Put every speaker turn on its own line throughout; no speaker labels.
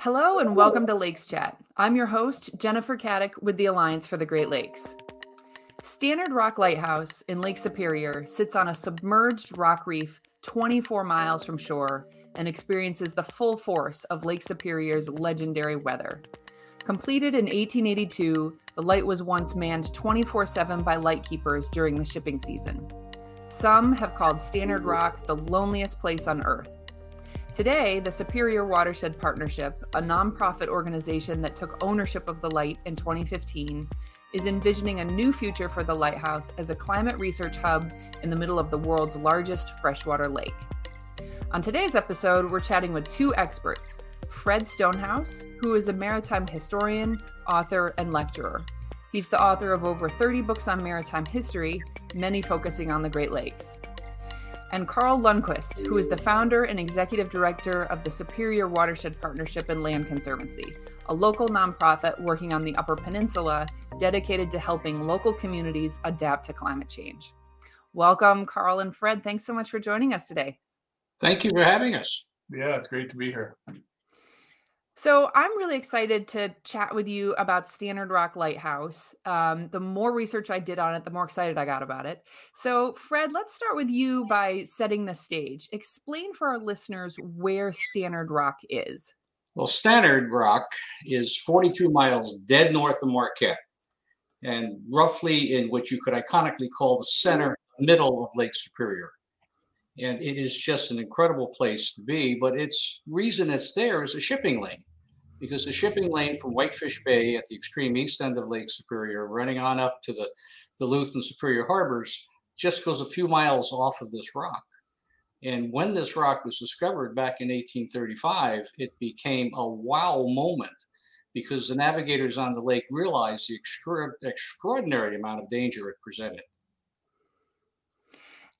Hello and welcome to Lakes Chat. I'm your host, Jennifer Caddick with the Alliance for the Great Lakes. Stannard Rock Lighthouse in Lake Superior sits on a submerged rock reef 24 miles from shore and experiences the full force of Lake Superior's legendary weather. Completed in 1882, the light was once manned 24 7 by lightkeepers during the shipping season. Some have called Stannard Rock the loneliest place on Earth. Today, the Superior Watershed Partnership, a nonprofit organization that took ownership of the light in 2015, is envisioning a new future for the lighthouse as a climate research hub in the middle of the world's largest freshwater lake. On today's episode, we're chatting with two experts Fred Stonehouse, who is a maritime historian, author, and lecturer. He's the author of over 30 books on maritime history, many focusing on the Great Lakes and Carl Lindquist, who is the founder and executive director of the Superior Watershed Partnership and Land Conservancy, a local nonprofit working on the Upper Peninsula dedicated to helping local communities adapt to climate change. Welcome, Carl and Fred. Thanks so much for joining us today.
Thank you for having us.
Yeah, it's great to be here.
So I'm really excited to chat with you about Stannard Rock Lighthouse. Um, the more research I did on it, the more excited I got about it. So, Fred, let's start with you by setting the stage. Explain for our listeners where Stannard Rock is.
Well, Stannard Rock is 42 miles dead north of Marquette and roughly in what you could iconically call the center middle of Lake Superior and it is just an incredible place to be. But its reason it's there is a shipping lane, because the shipping lane from Whitefish Bay at the extreme east end of Lake Superior, running on up to the Duluth and Superior harbors, just goes a few miles off of this rock. And when this rock was discovered back in 1835, it became a wow moment because the navigators on the lake realized the extra- extraordinary amount of danger it presented.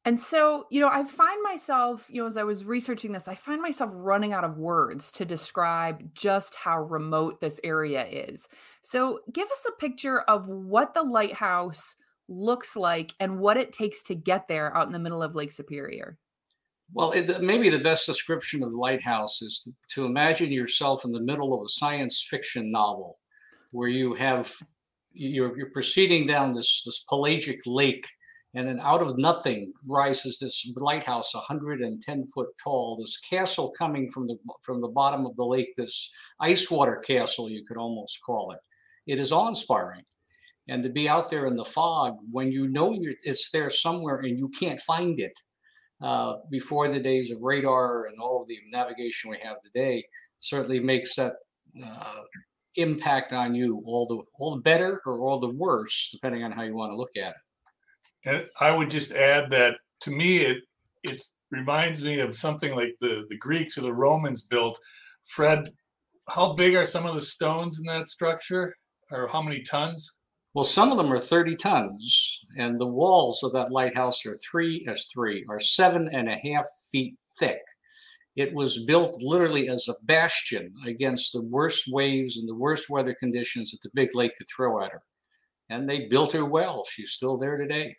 And so, you know, I find myself, you know, as I was researching this, I find myself running out of words to describe just how remote this area is. So, give us a picture of what the lighthouse looks like and what it takes to get there out in the middle of Lake Superior.
Well, it, maybe the best description of the lighthouse is to, to imagine yourself in the middle of a science fiction novel where you have you're, you're proceeding down this this pelagic lake and then out of nothing rises this lighthouse 110 foot tall this castle coming from the from the bottom of the lake this ice water castle you could almost call it. It is awe-inspiring. And to be out there in the fog when you know it's there somewhere and you can't find it uh, before the days of radar and all of the navigation we have today certainly makes that uh, impact on you all the all the better or all the worse depending on how you want to look at it
and I would just add that to me, it it reminds me of something like the the Greeks or the Romans built. Fred, how big are some of the stones in that structure, or how many tons?
Well, some of them are 30 tons, and the walls of that lighthouse are three as three are seven and a half feet thick. It was built literally as a bastion against the worst waves and the worst weather conditions that the big lake could throw at her. And they built her well. She's still there today.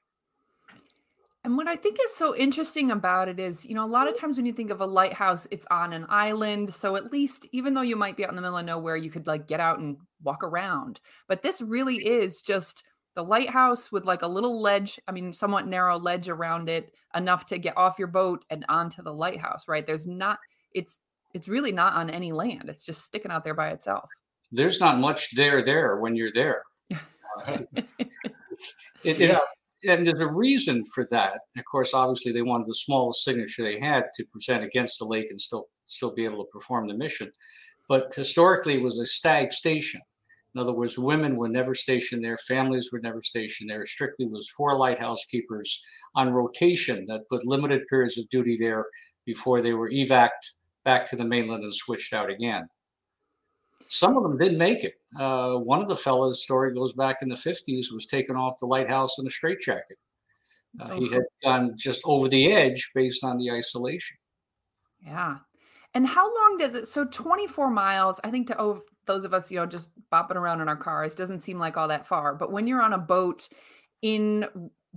And what I think is so interesting about it is, you know, a lot of times when you think of a lighthouse, it's on an island. So at least, even though you might be out in the middle of nowhere, you could like get out and walk around. But this really is just the lighthouse with like a little ledge, I mean, somewhat narrow ledge around it, enough to get off your boat and onto the lighthouse, right? There's not, it's, it's really not on any land. It's just sticking out there by itself.
There's not much there there when you're there. Uh, it,
yeah
and there's a reason for that. Of course, obviously they wanted the smallest signature they had to present against the lake and still still be able to perform the mission. But historically, it was a stag station. In other words, women were never stationed there, families were never stationed there. Strictly was four lighthouse keepers on rotation that put limited periods of duty there before they were evac'd back to the mainland and switched out again. Some of them didn't make it. Uh, one of the fellows' story goes back in the 50s, was taken off the lighthouse in a straitjacket. Uh, oh. He had gone just over the edge based on the isolation.
Yeah. And how long does it? So 24 miles, I think to oh, those of us, you know, just bopping around in our cars doesn't seem like all that far. But when you're on a boat in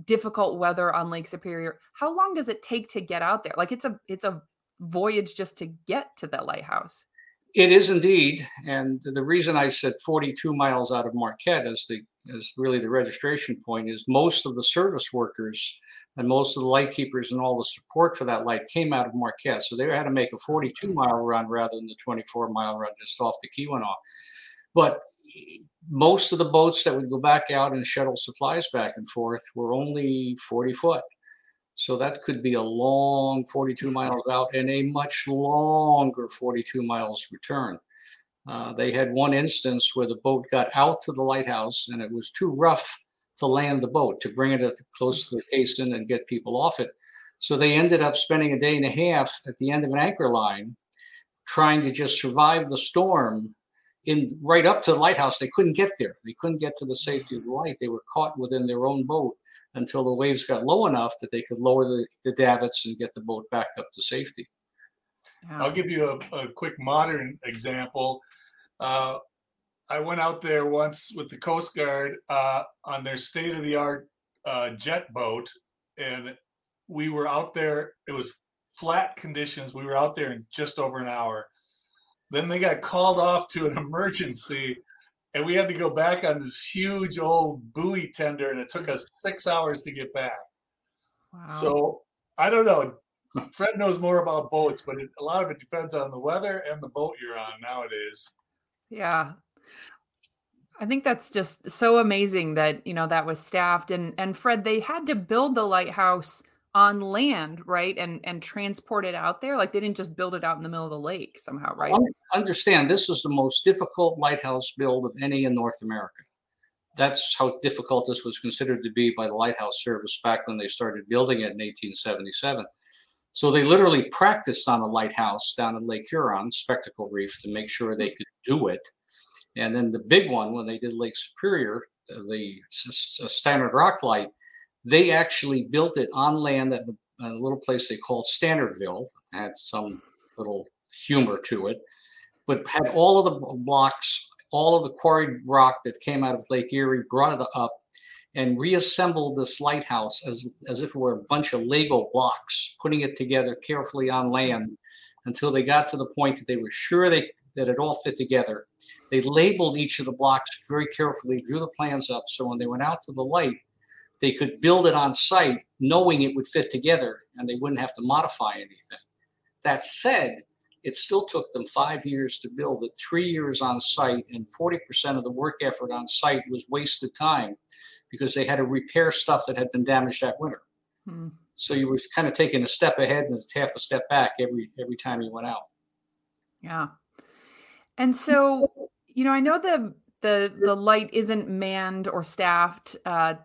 difficult weather on Lake Superior, how long does it take to get out there? Like it's a it's a voyage just to get to the lighthouse.
It is indeed, and the reason I said 42 miles out of Marquette as the is really the registration point is most of the service workers and most of the light keepers and all the support for that light came out of Marquette, so they had to make a 42 mile run rather than the 24 mile run just off the Keweenaw. But most of the boats that would go back out and shuttle supplies back and forth were only 40 foot. So that could be a long 42 miles out and a much longer 42 miles return. Uh, they had one instance where the boat got out to the lighthouse and it was too rough to land the boat, to bring it close to the caisson and get people off it. So they ended up spending a day and a half at the end of an anchor line trying to just survive the storm in right up to the lighthouse. They couldn't get there. They couldn't get to the safety of the light. They were caught within their own boat until the waves got low enough that they could lower the, the davits and get the boat back up to safety.
I'll give you a, a quick modern example. Uh, I went out there once with the Coast Guard uh, on their state of the art uh, jet boat, and we were out there. It was flat conditions. We were out there in just over an hour. Then they got called off to an emergency and we had to go back on this huge old buoy tender and it took us six hours to get back. Wow. so i don't know. Fred knows more about boats but it, a lot of it depends on the weather and the boat you're on nowadays.
Yeah. I think that's just so amazing that you know that was staffed. And and fred they had to build the lighthouse on land, right? And and transport it out there. Like they didn't just build it out in the middle of the lake somehow, right?
Understand this is the most difficult lighthouse build of any in North America. That's how difficult this was considered to be by the lighthouse service back when they started building it in 1877. So they literally practiced on a lighthouse down in Lake Huron, Spectacle Reef, to make sure they could do it. And then the big one, when they did Lake Superior, the Stannard Rock light, they actually built it on land at a little place they called Stannardville. Had some little humor to it, but had all of the blocks, all of the quarried rock that came out of Lake Erie, brought it up and reassembled this lighthouse as, as if it were a bunch of Lego blocks, putting it together carefully on land until they got to the point that they were sure they, that it all fit together. They labeled each of the blocks very carefully, drew the plans up, so when they went out to the light, they could build it on site knowing it would fit together and they wouldn't have to modify anything. That said, it still took them five years to build it, three years on site, and 40% of the work effort on site was wasted time because they had to repair stuff that had been damaged that winter. Hmm. So you were kind of taking a step ahead and half a step back every every time you went out.
Yeah. And so, you know, I know the the the light isn't manned or staffed uh,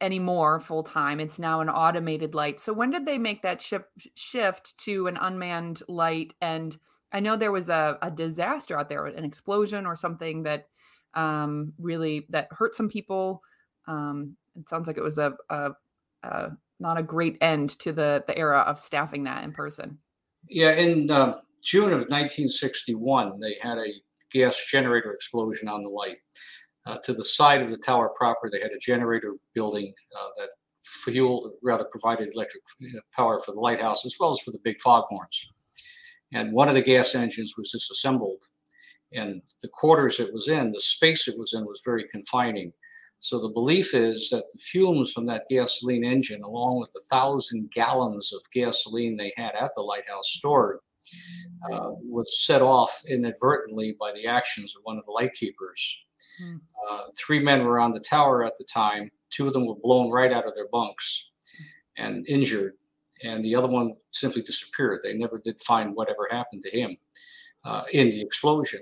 anymore full time. It's now an automated light. So when did they make that ship shift to an unmanned light? And I know there was a, a disaster out there, an explosion or something that um, really that hurt some people. Um, it sounds like it was a, a, a, not a great end to the the era of staffing that in person.
Yeah, in uh, June of 1961, they had a gas generator explosion on the light. Uh, to the side of the tower proper, they had a generator building uh, that fueled, rather provided electric uh, power for the lighthouse as well as for the big foghorns. And one of the gas engines was disassembled, and the quarters it was in, the space it was in, was very confining. So the belief is that the fumes from that gasoline engine, along with the thousand gallons of gasoline they had at the lighthouse stored, uh, was set off inadvertently by the actions of one of the lightkeepers Hmm. Uh, three men were on the tower at the time. Two of them were blown right out of their bunks and injured, and the other one simply disappeared. They never did find whatever happened to him uh, in the explosion.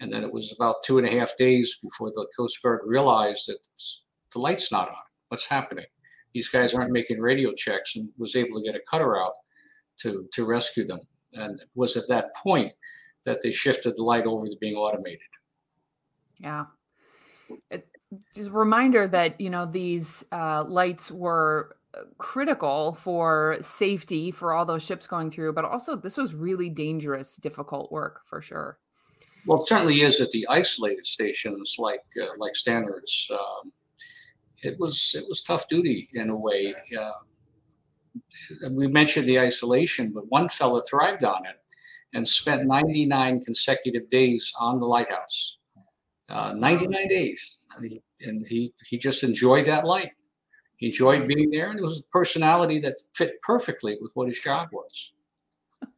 And then it was about two and a half days before the Coast Guard realized that the light's not on. What's happening? These guys aren't making radio checks and was able to get a cutter out to, to rescue them. And it was at that point that they shifted the light over to being automated.
Yeah. It, just a reminder that, you know, these uh, lights were uh, critical for safety for all those ships going through, but also this was really dangerous, difficult work for sure.
Well, it certainly is at the isolated stations like uh, like Stannard's. Um, it was it was tough duty in a way. Uh, we mentioned the isolation, but one fellow thrived on it and spent 99 consecutive days on the lighthouse. Uh, 99 days. And he, he just enjoyed that light. He enjoyed being there, and it was a personality that fit perfectly with what his job was.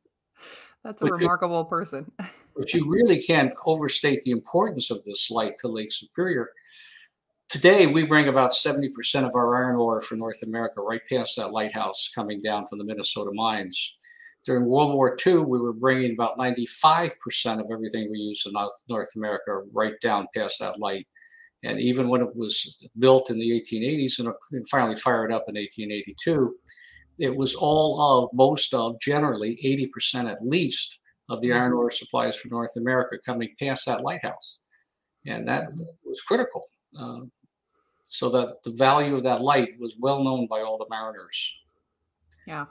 That's a but remarkable you, person.
but you really can't overstate the importance of this light to Lake Superior. Today, we bring about 70% of our iron ore for North America right past that lighthouse coming down from the Minnesota mines. During World War II, we were bringing about 95% of everything we used in North America right down past that light. And even when it was built in the 1880s and finally fired up in 1882, it was all of, most of, generally 80% at least of the iron ore supplies for North America coming past that lighthouse. And that was critical. Uh, so that the value of that light was well known by all the mariners.
Yeah.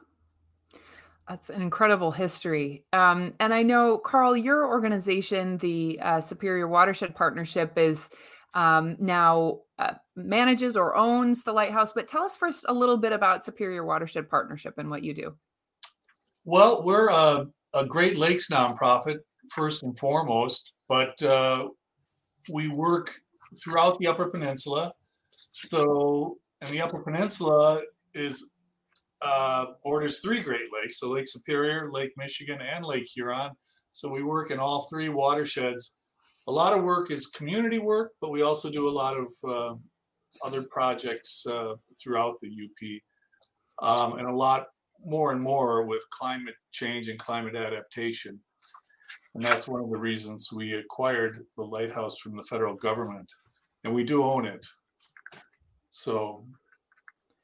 That's an incredible history. Um, and I know, Carl, your organization, the uh, Superior Watershed Partnership, is um, now uh, manages or owns the lighthouse. But tell us first a little bit about Superior Watershed Partnership and what you do.
Well, we're a, a Great Lakes nonprofit, first and foremost, but uh, we work throughout the Upper Peninsula. So, and the Upper Peninsula is uh, borders three Great Lakes, so Lake Superior, Lake Michigan, and Lake Huron. So we work in all three watersheds. A lot of work is community work, but we also do a lot of uh, other projects uh, throughout the UP, um, and a lot more and more with climate change and climate adaptation. And that's one of the reasons we acquired the lighthouse from the federal government, and we do own it. So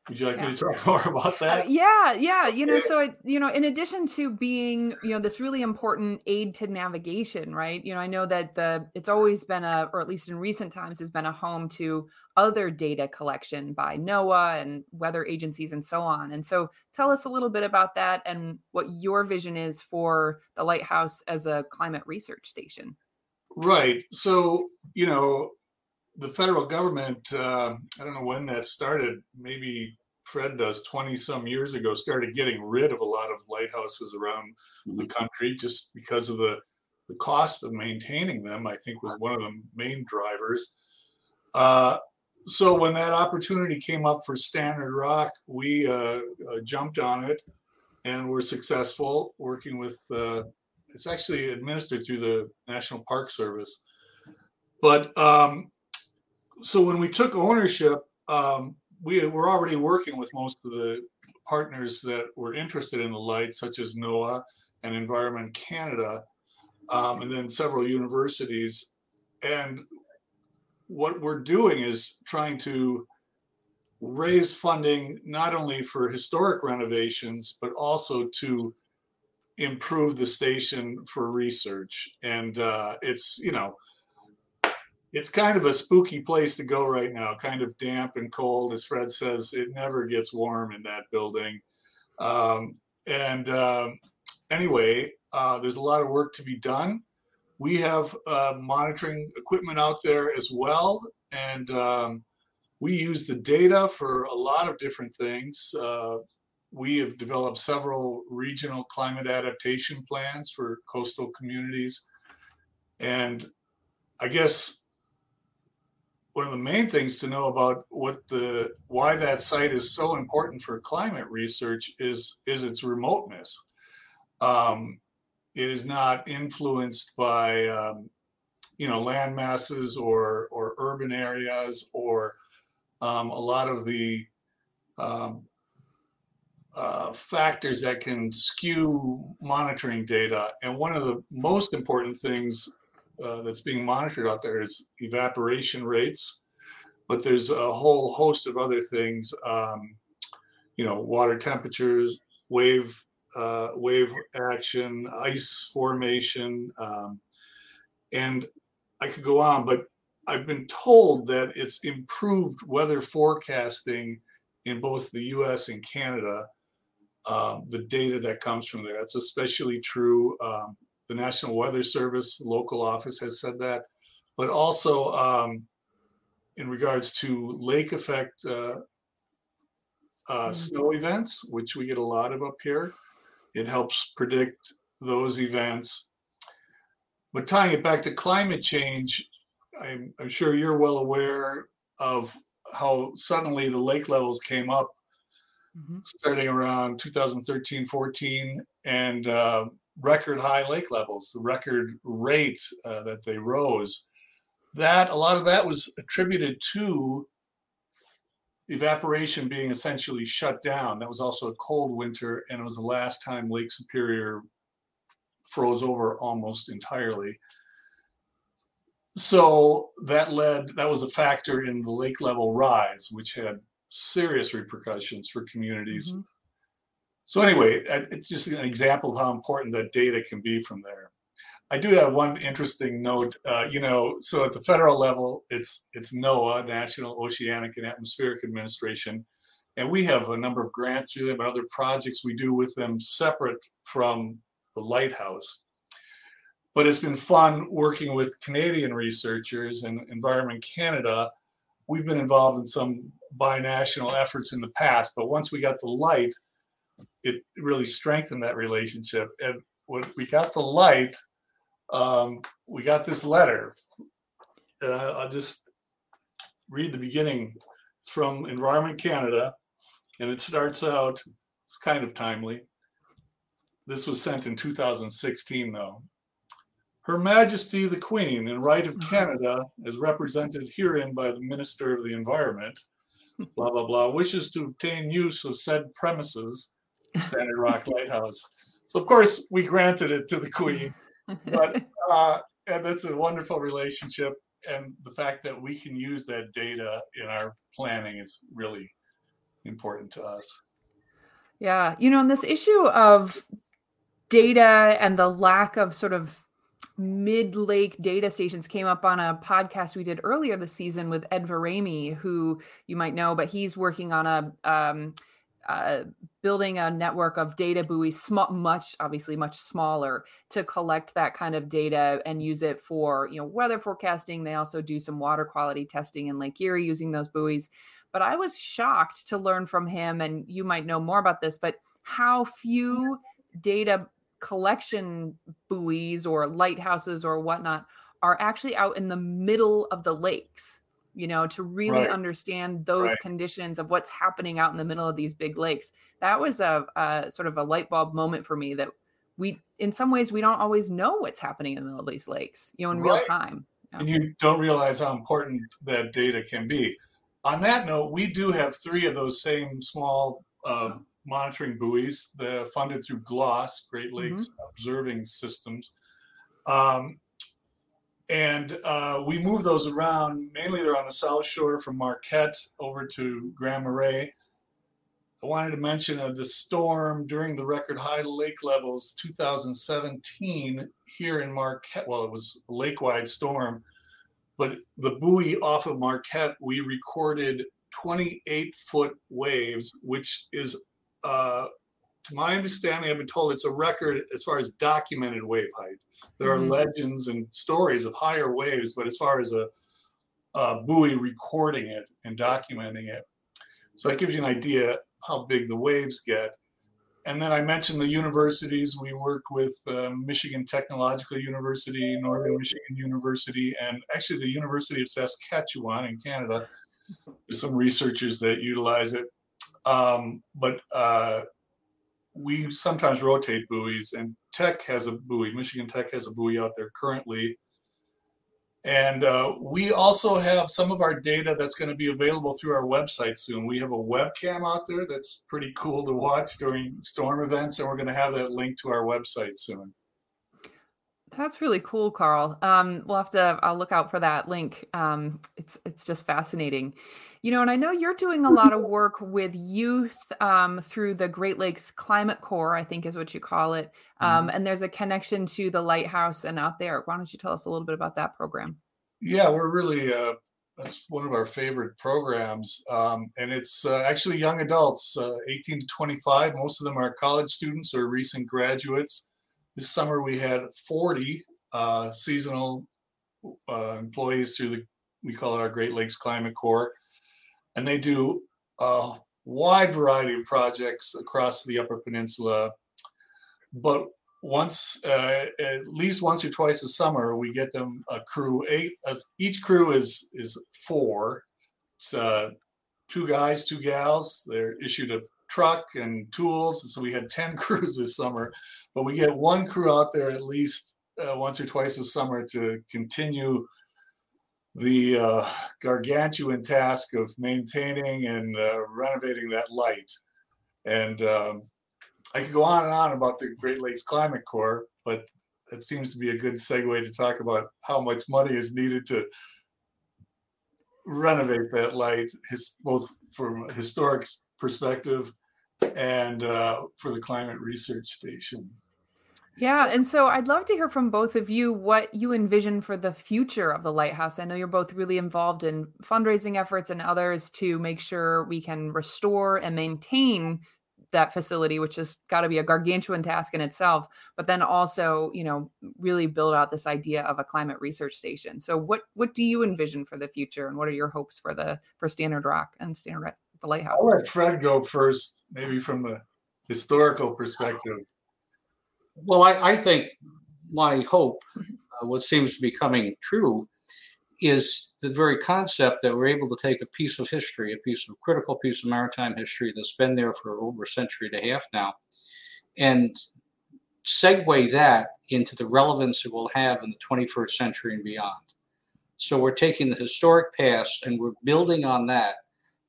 would you like yeah. me to talk more about uh, that?
Uh, yeah, yeah. You know, so I, you know, in addition to being, you know, this really important aid to navigation, right? You know, I know that the it's always been a, or at least in recent times, has been a home to other data collection by NOAA and weather agencies and so on. And so, tell us a little bit about that and what your vision is for the lighthouse as a climate research station.
Right. So, you know, the federal government, uh, I don't know when that started, maybe Fred does 20 some years ago, started getting rid of a lot of lighthouses around the mm-hmm. country just because of the, the cost of maintaining them, I think was one of the main drivers. Uh, so when that opportunity came up for Stannard Rock, we uh, uh jumped on it and were successful working with, uh, it's actually administered through the National Park Service. But um, so when we took ownership, um, we were already working with most of the partners that were interested in the light, such as NOAA and Environment Canada, um, and then several universities. And what we're doing is trying to raise funding not only for historic renovations, but also to improve the station for research. And uh, it's, you know, it's kind of a spooky place to go right now, kind of damp and cold. As Fred says, it never gets warm in that building. Um, and um, anyway, uh, there's a lot of work to be done. We have uh, monitoring equipment out there as well. And um, we use the data for a lot of different things. Uh, we have developed several regional climate adaptation plans for coastal communities. And I guess one of the main things to know about what the why that site is so important for climate research is is its remoteness. Um, it is not influenced by um, you know land masses or or urban areas or um, a lot of the um, uh, factors that can skew monitoring data. And one of the most important things uh, that's being monitored out there is evaporation rates, but there's a whole host of other things. Um, you know, water temperatures, wave uh, wave action, ice formation, um, and I could go on, but I've been told that it's improved weather forecasting in both the U.S. and Canada. Um, the data that comes from there. That's especially true um, the National Weather Service local office has said that, but also um, in regards to lake effect uh, uh, mm-hmm. snow events, which we get a lot of up here. It helps predict those events. But tying it back to climate change, I'm, I'm sure you're well aware of how suddenly the lake levels came up mm-hmm. starting around 2013 14 and uh, record high lake levels, the record rate uh, that they rose. That a lot of that was attributed to evaporation being essentially shut down. That was also a cold winter, and it was the last time Lake Superior froze over almost entirely. So that led, that was a factor in the lake level rise, which had serious repercussions for communities. Mm-hmm. So, anyway, it's just an example of how important that data can be from there. I do have one interesting note. Uh, you know, so at the federal level, it's it's NOAA, National Oceanic and Atmospheric Administration, and we have a number of grants through them and other projects we do with them separate from the lighthouse. But it's been fun working with Canadian researchers and Environment Canada. We've been involved in some binational efforts in the past, but once we got the light, it really strengthened that relationship. And when we got the light, um, we got this letter. And I, I'll just read the beginning. It's from Environment Canada, and it starts out, it's kind of timely. This was sent in 2016, though. Her Majesty the Queen, in right of mm-hmm. Canada, as represented herein by the Minister of the Environment, blah, blah, blah, wishes to obtain use of said premises, Stannard Rock Lighthouse. So, of course, we granted it to the Queen but uh, and that's a wonderful relationship and the fact that we can use that data in our planning is really important to us
yeah you know on this issue of data and the lack of sort of mid lake data stations came up on a podcast we did earlier this season with ed Verhamme, who you might know but he's working on a um, uh, building a network of data buoys, much obviously much smaller, to collect that kind of data and use it for you know weather forecasting. They also do some water quality testing in Lake Erie using those buoys. But I was shocked to learn from him, and you might know more about this, but how few data collection buoys or lighthouses or whatnot are actually out in the middle of the lakes you know, to really right. understand those right. conditions of what's happening out in the middle of these big lakes. That was a, a, sort of a light bulb moment for me that we, in some ways, we don't always know what's happening in the middle of these lakes, you know, in right. real time.
And you don't realize how important that data can be. On that note, we do have three of those same small uh, oh. monitoring buoys, the funded through GLOS, Great Lakes mm-hmm. Observing Systems. Um, and uh, we move those around. Mainly, they're on the south shore from Marquette over to Grand Marais. I wanted to mention uh, the storm during the record high lake levels 2017 here in Marquette. Well, it was a lake-wide storm, but the buoy off of Marquette, we recorded 28 foot waves, which is, uh, my understanding, I've been told it's a record as far as documented wave height. There are mm-hmm. legends and stories of higher waves, but as far as a, a buoy recording it and documenting it, so that gives you an idea how big the waves get. And then I mentioned the universities. We work with uh, Michigan Technological University, Northern Michigan University, and actually the University of Saskatchewan in Canada. There's some researchers that utilize it. Um, but uh, we sometimes rotate buoys, and Tech has a buoy. Michigan Tech has a buoy out there currently. And uh, we also have some of our data that's going to be available through our website soon. We have a webcam out there that's pretty cool to watch during storm events, and we're going to have that linked to our website soon.
That's really cool, Carl. Um, we'll have to. I'll look out for that link. Um, it's it's just fascinating, you know. And I know you're doing a lot of work with youth um, through the Great Lakes Climate Corps, I think is what you call it. Um, mm-hmm. And there's a connection to the lighthouse and out there. Why don't you tell us a little bit about that program?
Yeah, we're really uh, that's one of our favorite programs, um, and it's uh, actually young adults, uh, 18 to 25. Most of them are college students or recent graduates this summer we had 40 uh, seasonal uh, employees through the, we call it our Great Lakes Climate Corps. And they do a wide variety of projects across the Upper Peninsula. But once, uh, at least once or twice a summer, we get them a crew. Eight, each crew is is four. It's uh, two guys, two gals. They're issued a truck and tools. And So we had 10 crews this summer, but we get one crew out there at least uh, once or twice a summer to continue the uh, gargantuan task of maintaining and uh, renovating that light. And um, I could go on and on about the Great Lakes Climate Corps, but it seems to be a good segue to talk about how much money is needed to renovate that light, his, both from a historic perspective and uh, for the Climate Research Station.
Yeah. And so I'd love to hear from both of you what you envision for the future of the lighthouse. I know you're both really involved in fundraising efforts and others to make sure we can restore and maintain that facility, which has got to be a gargantuan task in itself, but then also, you know, really build out this idea of a climate research station. So what what do you envision for the future and what are your hopes for the for Stannard Rock and Stannard the lighthouse?
I'll let Fred go first, maybe from a historical perspective.
Well, I, I think my hope, uh, what seems to be coming true, is the very concept that we're able to take a piece of history, a piece of critical piece of maritime history that's been there for over a century and a half now, and segue that into the relevance it will have in the 21st century and beyond. So we're taking the historic past and we're building on that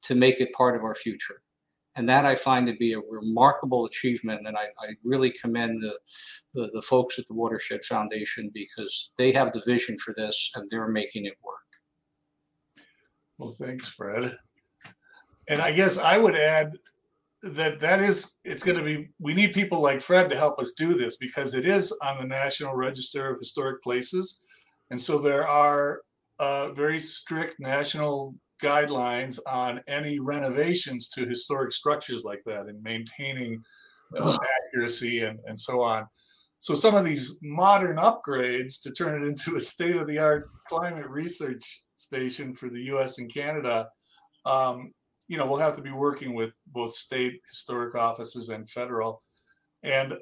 to make it part of our future. And that I find to be a remarkable achievement. And I, I really commend the, the, the folks at the Watershed Foundation because they have the vision for this and they're making it work.
Well, thanks, Fred. And I guess I would add that that is it's going to be we need people like Fred to help us do this because it is on the National Register of Historic Places, and so there are uh, very strict national guidelines on any renovations to historic structures like that and maintaining uh, accuracy and, and so on. So some of these modern upgrades to turn it into a state-of-the-art climate research station for the U.S. and Canada, um, you know, we'll have to be working with both state historic offices and federal. And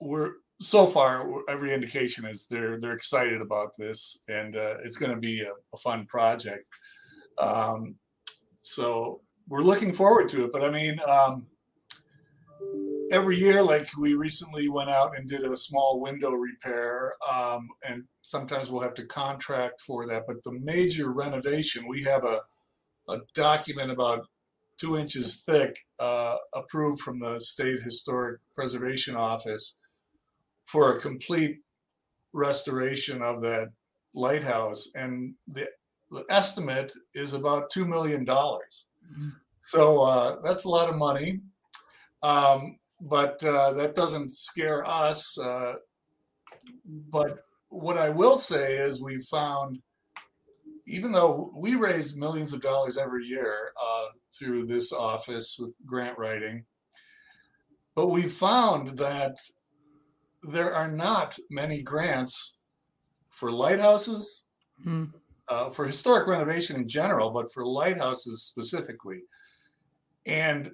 we're so far every indication is they're they're excited about this, and uh, it's going to be a, a fun project. Um, so we're looking forward to it. But I mean, um, every year, like we recently went out and did a small window repair, um, and sometimes we'll have to contract for that. But the major renovation, we have a, a document about two inches thick, uh, approved from the State Historic Preservation Office for a complete restoration of that lighthouse. And the the estimate is about $2 million. Mm-hmm. So uh, that's a lot of money. Um, but uh, that doesn't scare us. Uh, but what I will say is we found, even though we raise millions of dollars every year uh, through this office with grant writing, but we found that there are not many grants for lighthouses, mm uh, for historic renovation in general, but for lighthouses specifically. And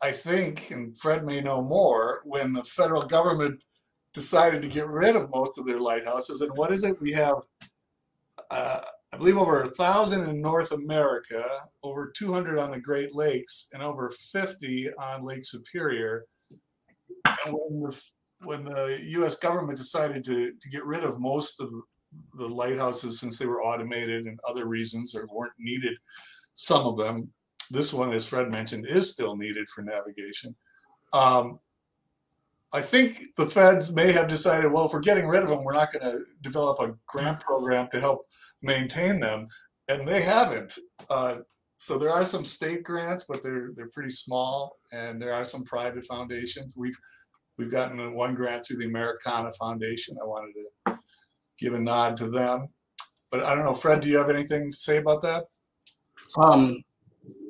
I think, and Fred may know more, when the federal government decided to get rid of most of their lighthouses, and what is it? We have, uh, I believe, over a thousand in North America, over 200 on the Great Lakes, and over 50 on Lake Superior. And when the, when the U.S. government decided to, to get rid of most of the lighthouses since they were automated and other reasons or weren't needed. Some of them, this one, as Fred mentioned, is still needed for navigation. Um, I think the feds may have decided, well, if we're getting rid of them, we're not going to develop a grant program to help maintain them, and they haven't. Uh, so there are some state grants, but they're they're pretty small, and there are some private foundations. We've we've gotten one grant through the Americana Foundation. I wanted to give a nod to them. But I don't know, Fred, do you have anything to say about that?
Um,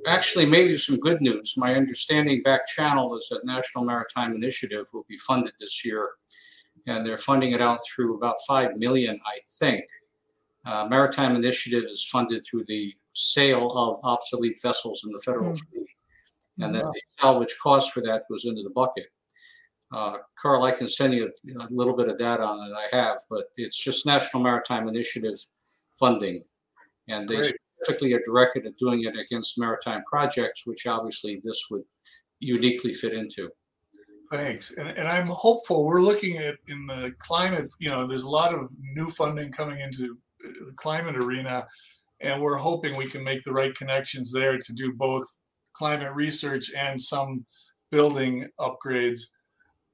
actually, maybe some good news. My understanding back channel is that National Maritime Initiative will be funded this year, and they're funding it out through about five million, I think. Uh, Maritime Initiative is funded through the sale of obsolete vessels in the federal mm. fleet, and then the salvage cost for that goes into the bucket. Uh, Carl, I can send you a little bit of data on it. I have, but it's just National Maritime Initiative funding, and they
Great.
specifically are directed at doing it against maritime projects, which obviously this would uniquely fit into.
Thanks. And, and I'm hopeful. We're looking at in the climate, you know, there's a lot of new funding coming into the climate arena, and we're hoping we can make the right connections there to do both climate research and some building upgrades.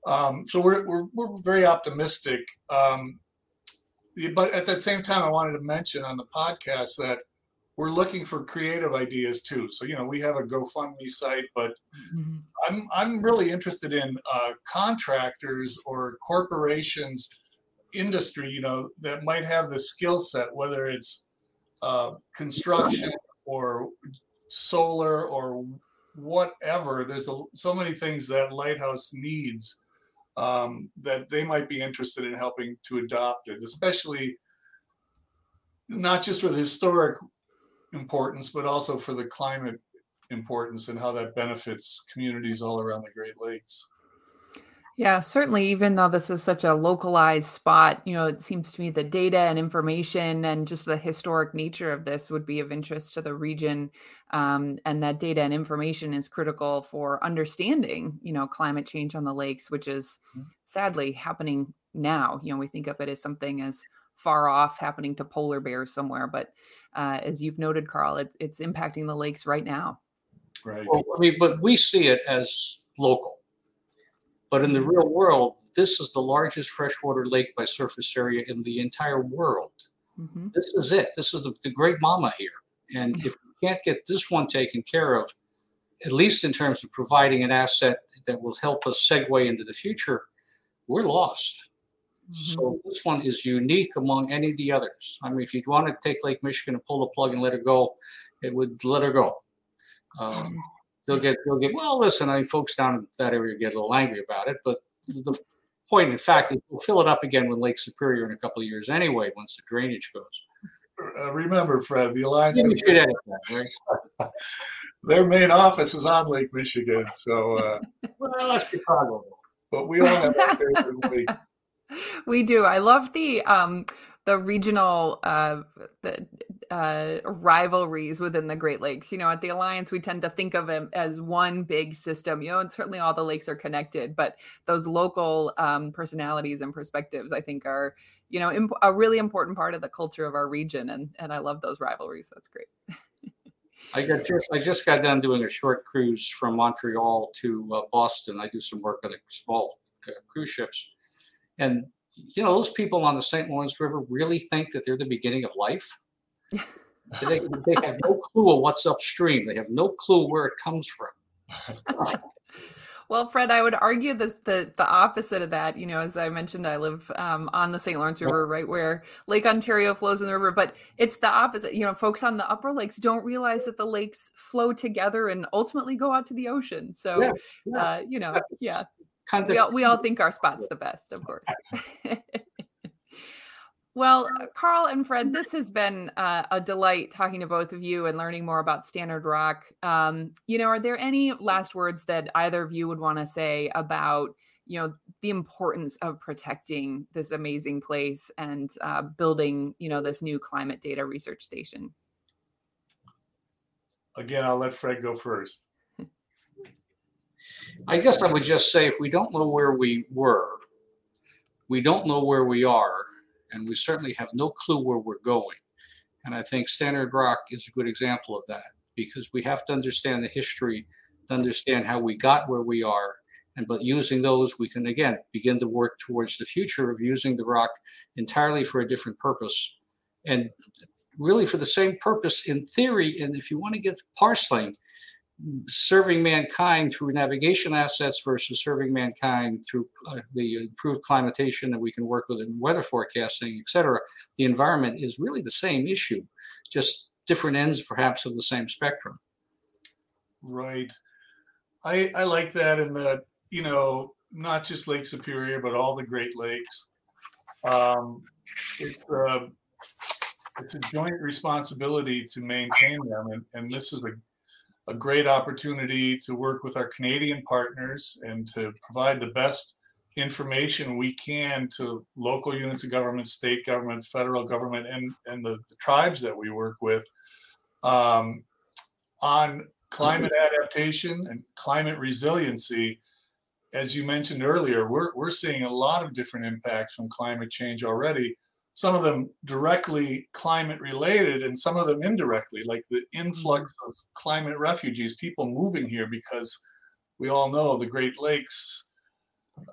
Um, so we're, we're, we're very optimistic. Um, but at that same time, I wanted to mention on the podcast that we're looking for creative ideas too. So, you know, we have a GoFundMe site, but
Mhm.
I'm I'm really interested in uh, contractors or corporations, industry, you know, that might have the skill set, whether it's uh, construction or solar or whatever. There's a, so many things that Lighthouse needs um, that they might be interested in helping to adopt it, especially not just for the historic importance, but also for the climate importance and how that benefits communities all around the Great Lakes.
Yeah, certainly. Even though this is such a localized spot, you know, it seems to me the data and information and just the historic nature of this would be of interest to the region. Um, and that data and information is critical for understanding, you know, climate change on the lakes, which is sadly happening now. You know, we think of it as something as far off happening to polar bears somewhere, but uh, as you've noted, Carl, it's it's impacting the lakes right now.
Right.
Well, I mean, but we see it as local. But in the real world, this is the largest freshwater lake by surface area in the entire world.
Mhm.
This is it. This is the, the great mama here. And if we can't get this one taken care of, at least in terms of providing an asset that will help us segue into the future, we're lost.
Mhm.
So this one is unique among any of the others. I mean, if you'd want to take Lake Michigan and pull the plug and let it go, it would let her go. Um, they'll get, they'll get. Well, listen, I mean, folks down in that area get a little angry about it, but the point, in fact, is we'll fill it up again with Lake Superior in a couple of years anyway, once the drainage goes.
Uh, remember, Fred, the Alliance,
Maybe we that, right?
their main office is on Lake Michigan. So, uh,
Well, that's Chicago.
but we all have our favorite lakes.
we do i love the um the regional uh the uh rivalries within the great lakes. You know at the alliance we tend to think of them as one big system. You know and certainly all the lakes are connected but those local um personalities and perspectives i think are you know imp- a really important part of the culture of our region and and i love those rivalries. That's great.
I got just I just got done doing a short cruise from Montreal to uh, Boston. I do some work on the small uh, cruise ships, and you know those people on the St. Lawrence River really think that they're the beginning of life. they, they have no clue of what's upstream. They have no clue where it comes from.
Well, Fred, I would argue this, the the opposite of that. You know, as I mentioned, I live um, on the St. Lawrence River, right where Lake Ontario flows in the river. But it's the opposite. You know, folks on the upper lakes don't realize that the lakes flow together and ultimately go out to the ocean. So,
Yeah,
uh, you know, yeah,
Kind
we
of,
all, we all think our spot's the best, of course. well, uh, Carl and Fred, this has been uh, a delight talking to both of you and learning more about Stannard Rock. Um, you know, are there any last words that either of you would want to say about, you know, the importance of protecting this amazing place and uh, building, you know, this new climate data research station?
Again, I'll let Fred go first.
I guess I would just say if we don't know where we were, we don't know where we are, and we certainly have no clue where we're going. And I think Stannard Rock is a good example of that because we have to understand the history to understand how we got where we are. And but using those, we can again begin to work towards the future of using the rock entirely for a different purpose. And really for the same purpose in theory. And if you want to get parceling, serving mankind through navigation assets versus serving mankind through uh, the improved climatation that we can work with in weather forecasting, et cetera, the environment is really the same issue, just different ends perhaps of the same spectrum.
Right. I I like that in that, you know, not just Lake Superior, but all the Great Lakes. Um, it's a it's a joint responsibility to maintain them, and, and this is a a great opportunity to work with our Canadian partners and to provide the best information we can to local units of government, state government, federal government, and, and the, the tribes that we work with um, on climate adaptation and climate resiliency. As you mentioned earlier, we're, we're seeing a lot of different impacts from climate change already. Some of them directly climate related, and some of them indirectly, like the influx of climate refugees, people moving here because we all know the Great Lakes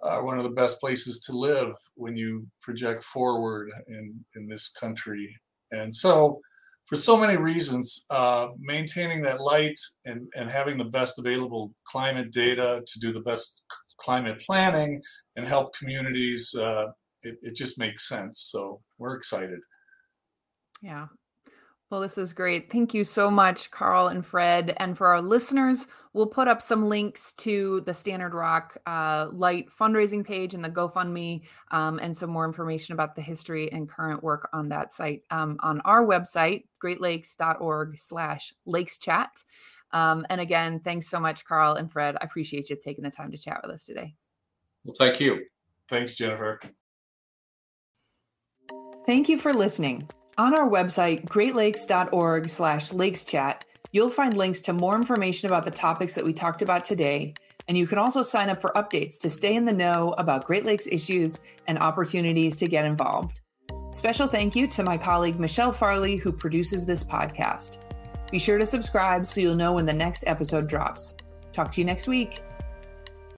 are one of the best places to live when you project forward in in this country. And so, for so many reasons, uh, maintaining that light and and having the best available climate data to do the best climate planning and help communities, uh, it, it just makes sense. So we're excited.
Yeah. Well, this is great. Thank you so much, Carl and Fred. And for our listeners, we'll put up some links to the Stannard Rock uh, Light fundraising page and the GoFundMe, um, and some more information about the history and current work on that site um, on our website, greatlakes.org/slash lakeschat. Um, and again, thanks so much, Carl and Fred. I appreciate you taking the time to chat with us today.
Well, thank you.
Thanks, Jennifer.
Thank you for listening. On our website, greatlakes.org slash lakeschat, you'll find links to more information about the topics that we talked about today, and you can also sign up for updates to stay in the know about Great Lakes issues and opportunities to get involved. Special thank you to my colleague Michelle Farley, who produces this podcast. Be sure to subscribe so you'll know when the next episode drops. Talk to you next week.